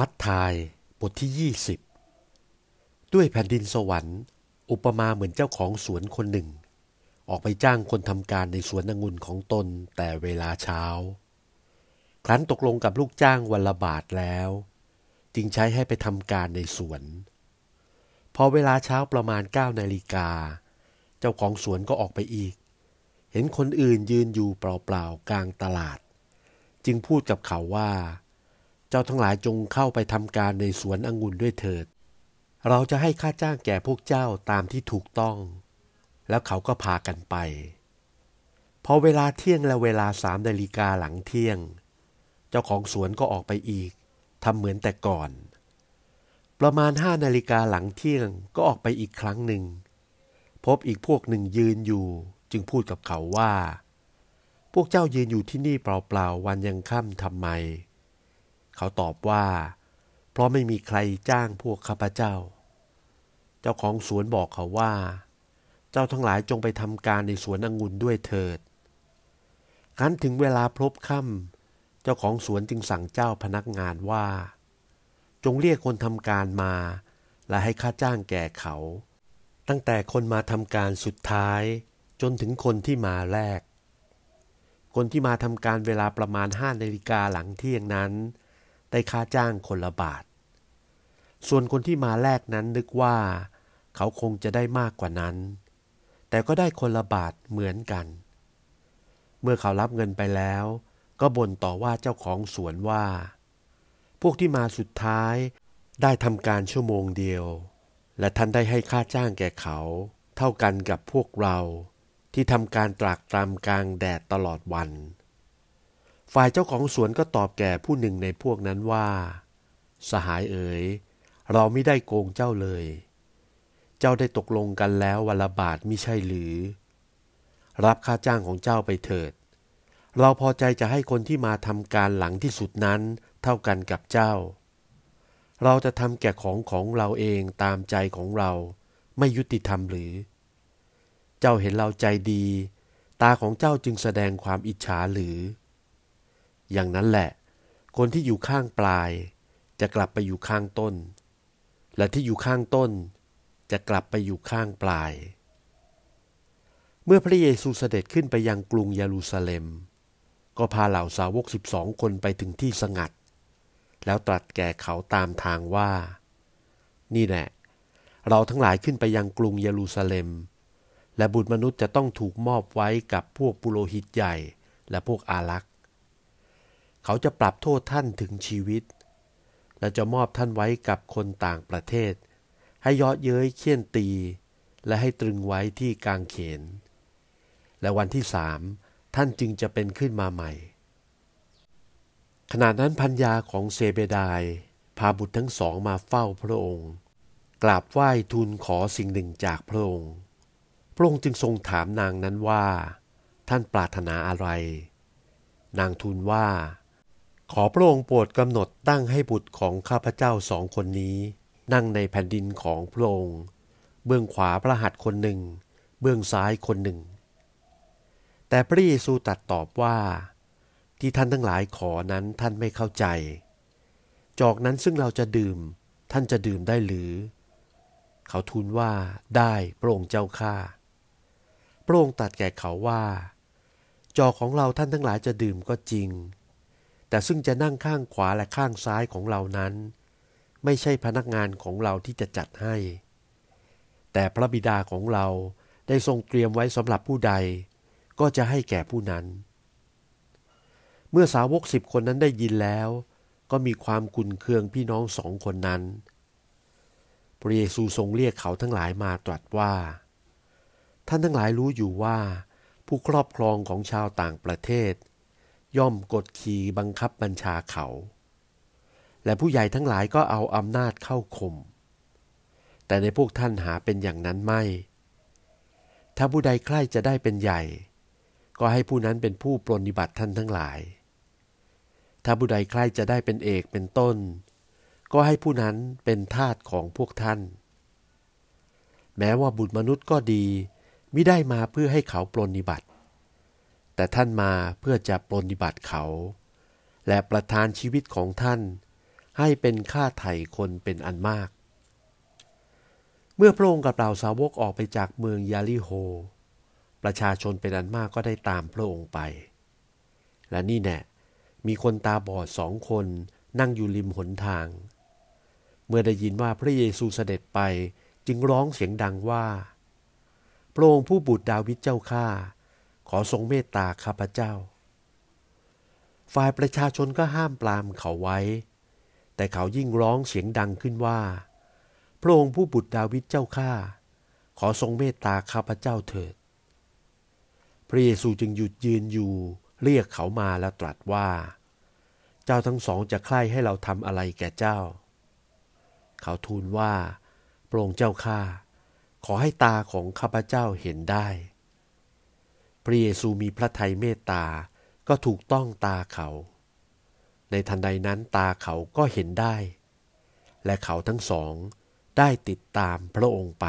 มัทธายบทที่ 20 ด้วยแผ่นดินสวรรค์ อุปมาเหมือนเจ้าของสวนคนหนึ่ง ออกไปจ้างคนทำการในสวนองุ่นของตนแต่เวลาเช้า ครั้นตกลงกับลูกจ้างวันละบาทแล้ว จึงใช้ให้ไปทำการในสวน พอเวลาเช้าประมาณ9นาฬิกา เจ้าของสวนก็ออกไปอีก เห็นคนอื่นยืนอยู่เปล่าๆกลางตลาด จึงพูดกับเขาว่า เจ้าทั้งหลายจงเข้าไปทำการในสวนองุ่นด้วยเถิด เราจะให้ค่าจ้างแก่พวกเจ้าตามที่ถูกต้อง แล้วเขาก็พากันไป พอเวลาเที่ยงและเวลาสามนาฬิกาหลังเที่ยง เจ้าของสวนก็ออกไปอีกทำเหมือนแต่ก่อน ประมาณห้านาฬิกาหลังเที่ยงก็ออกไปอีกครั้งหนึ่ง พบอีกพวกหนึ่งยืนอยู่ จึงพูดกับเขาว่า พวกเจ้ายืนอยู่ที่นี่เปล่าๆวันยังค่ำทำไม เขาตอบว่า เพราะไม่มีใครจ้างพวกข้าพเจ้า เจ้าของสวนบอกเขาว่า เจ้าทั้งหลายจงไปทำการในสวนองุ่นด้วยเถิดครั้นถึงเวลาพลบค่ำเจ้าของสวนจึงสั่งเจ้าพนักงานว่า จงเรียกคนทำการมา และให้ค่าจ้างแก่เขา ตั้งแต่คนมาทำการสุดท้าย จนถึงคนที่มาแรก คนที่มาทำการเวลาประมาณห้านาฬิกาหลังเที่ยงนั้น ได้ค่าจ้างคนละบาท ส่วนคนที่มาแรกนั้นนึกว่า เขาคงจะได้มากกว่านั้น แต่ก็ได้คนละบาทเหมือนกัน เมื่อเขารับเงินไปแล้ว ก็บ่นต่อว่าเจ้าของสวนว่า พวกที่มาสุดท้ายได้ทำการชั่วโมงเดียว และท่านได้ให้ค่าจ้างแก่เขา เท่ากันกับพวกเราที่ทำการตรากตรำกลางแดดตลอดวัน ฝ่ายเจ้าของสวนก็ตอบแก่ผู้หนึ่งในพวกนั้นว่า สหายเอ๋ย เราไม่ได้โกงเจ้าเลย เจ้าได้ตกลงกันแล้ววันละบาทมิใช่หรือ รับค่าจ้างของเจ้าไปเถิด เราพอใจจะให้คนที่มาทำการหลังที่สุดนั้นเท่ากันกับเจ้า เราจะทำแก่ของของเราเองตามใจของเรา ไม่ยุติธรรมหรือ เจ้าเห็นเราใจดี ตาของเจ้าจึงแสดงความอิจฉาหรือ อย่างนั้นแหละ คนที่อยู่ข้างปลาย จะกลับไปอยู่ข้างต้น และที่อยู่ข้างต้น จะกลับไปอยู่ข้างปลาย เมื่อพระเยซูเสด็จขึ้นไปยังกรุงเยรูซาเล็ม ก็พาเหล่าสาวกสิบสองคนไปถึงที่สงัด แล้วตรัสแก่เขาตามทางว่า นี่แหละเราทั้งหลายขึ้นไปยังกรุงเยรูซาเล็ม และบุตรมนุษย์จะต้องถูกมอบไว้กับพวกปุโรหิตใหญ่และพวกอารักษ เขาจะปรับโทษท่านถึงชีวิต และจะมอบท่านไว้กับคนต่างประเทศ ให้ยอดเย้ยเคี่ยนตี และให้ตรึงไว้ที่กางเขน และวันที่สามท่านจึงจะเป็นขึ้นมาใหม่ ขณะนั้นพัญญาของเซเบดาย พาบุตรทั้งสองมาเฝ้าพระองค์ กราบไหว้ทูลขอสิ่งหนึ่งจากพระองค์ พระองค์จึงทรงถามนางนั้นว่า ท่านปรารถนาอะไร นางทูลว่า ขอพระองค์โปรดกำหนดตั้งให้บุตรของข้าพเจ้าสองคนนี้ นั่งในแผ่นดินของพระองค์ เบื้องขวาพระหัตถ์คนหนึ่ง เบื้องซ้ายคนหนึ่ง แต่พระเยซูตรัสตอบว่า ที่ท่านทั้งหลายขอนั้นท่านไม่เข้าใจ จอกนั้นซึ่งเราจะดื่มท่านจะดื่มได้หรือ เขาทูลว่าได้พระองค์เจ้าข้าพระองค์ตรัสแก่เขาว่า จอกของเราท่านทั้งหลายจะดื่มก็จริง แต่ซึ่งจะนั่งข้างขวาและข้างซ้ายของเรานั้น ไม่ใช่พนักงานของเราที่จะจัดให้ แต่พระบิดาของเราได้ทรงเตรียมไว้สำหรับผู้ใด ก็จะให้แก่ผู้นั้น เมื่อสาวกสิบคนนั้นได้ยินแล้ว ก็มีความกุนเคืองพี่น้องสองคนนั้น พระเยซูทรงเรียกเขาทั้งหลายมาตรัสว่า ท่านทั้งหลายรู้อยู่ว่า ผู้ครอบครองของชาวต่างประเทศ ย่อมกดขี่บังคับบัญชาเขา และผู้ใหญ่ทั้งหลายก็เอาอำนาจเข้าข่มแต่ในพวกท่านหาเป็นอย่างนั้นไม่ ถ้าผู้ใดใคร่จะได้เป็นใหญ่ ก็ให้ผู้นั้นเป็นผู้ปรนิบัติท่านทั้งหลาย ถ้าผู้ใดใคร่จะได้เป็นเอกเป็นต้น ก็ให้ผู้นั้นเป็นทาสของพวกท่าน แม้ว่าบุตรมนุษย์ก็ดี ไม่ได้มาเพื่อให้เขาปรนิบัติ แต่ท่านมาเพื่อจะปรนิบัติเขา และประทานชีวิตของท่าน ให้เป็นค่าไถ่คนเป็นอันมาก เมื่อพระองค์กับเหล่าสาวกออกไปจากเมืองยาลิโฮ ประชาชนเป็นอันมากก็ได้ตามพระองค์ไป และนี่แน่มีคนตาบอดสองคนนั่งอยู่ริมหนทาง เมื่อได้ยินว่าพระเยซูเสด็จไปจึงร้องเสียงดังว่า พระองค์ผู้บุตรดาวิดเจ้าข้า ขอทรงเมตตาข้าพเจ้า ฝ่ายประชาชนก็ห้ามปรามเขาไว้ แต่เขายิ่งร้องเสียงดังขึ้นว่า พระองค์ผู้บุตรดาวิดเจ้าข้าขอทรงเมตตาข้าพเจ้าเถิด พระเยซูจึงหยุดยืนอยู่เรียกเขามาแล้วตรัสว่า เจ้าทั้งสองจะใคร่ให้เราทำอะไรแก่เจ้า เขาทูลว่าพระองค์เจ้าข้าขอให้ตาของข้าพเจ้าเห็นได้ พระเยซูมีพระทัยเมตตา ก็ถูกต้องตาเขา ในทันใดนั้นตาเขาก็เห็นได้ และเขาทั้งสองได้ติดตามพระองค์ไป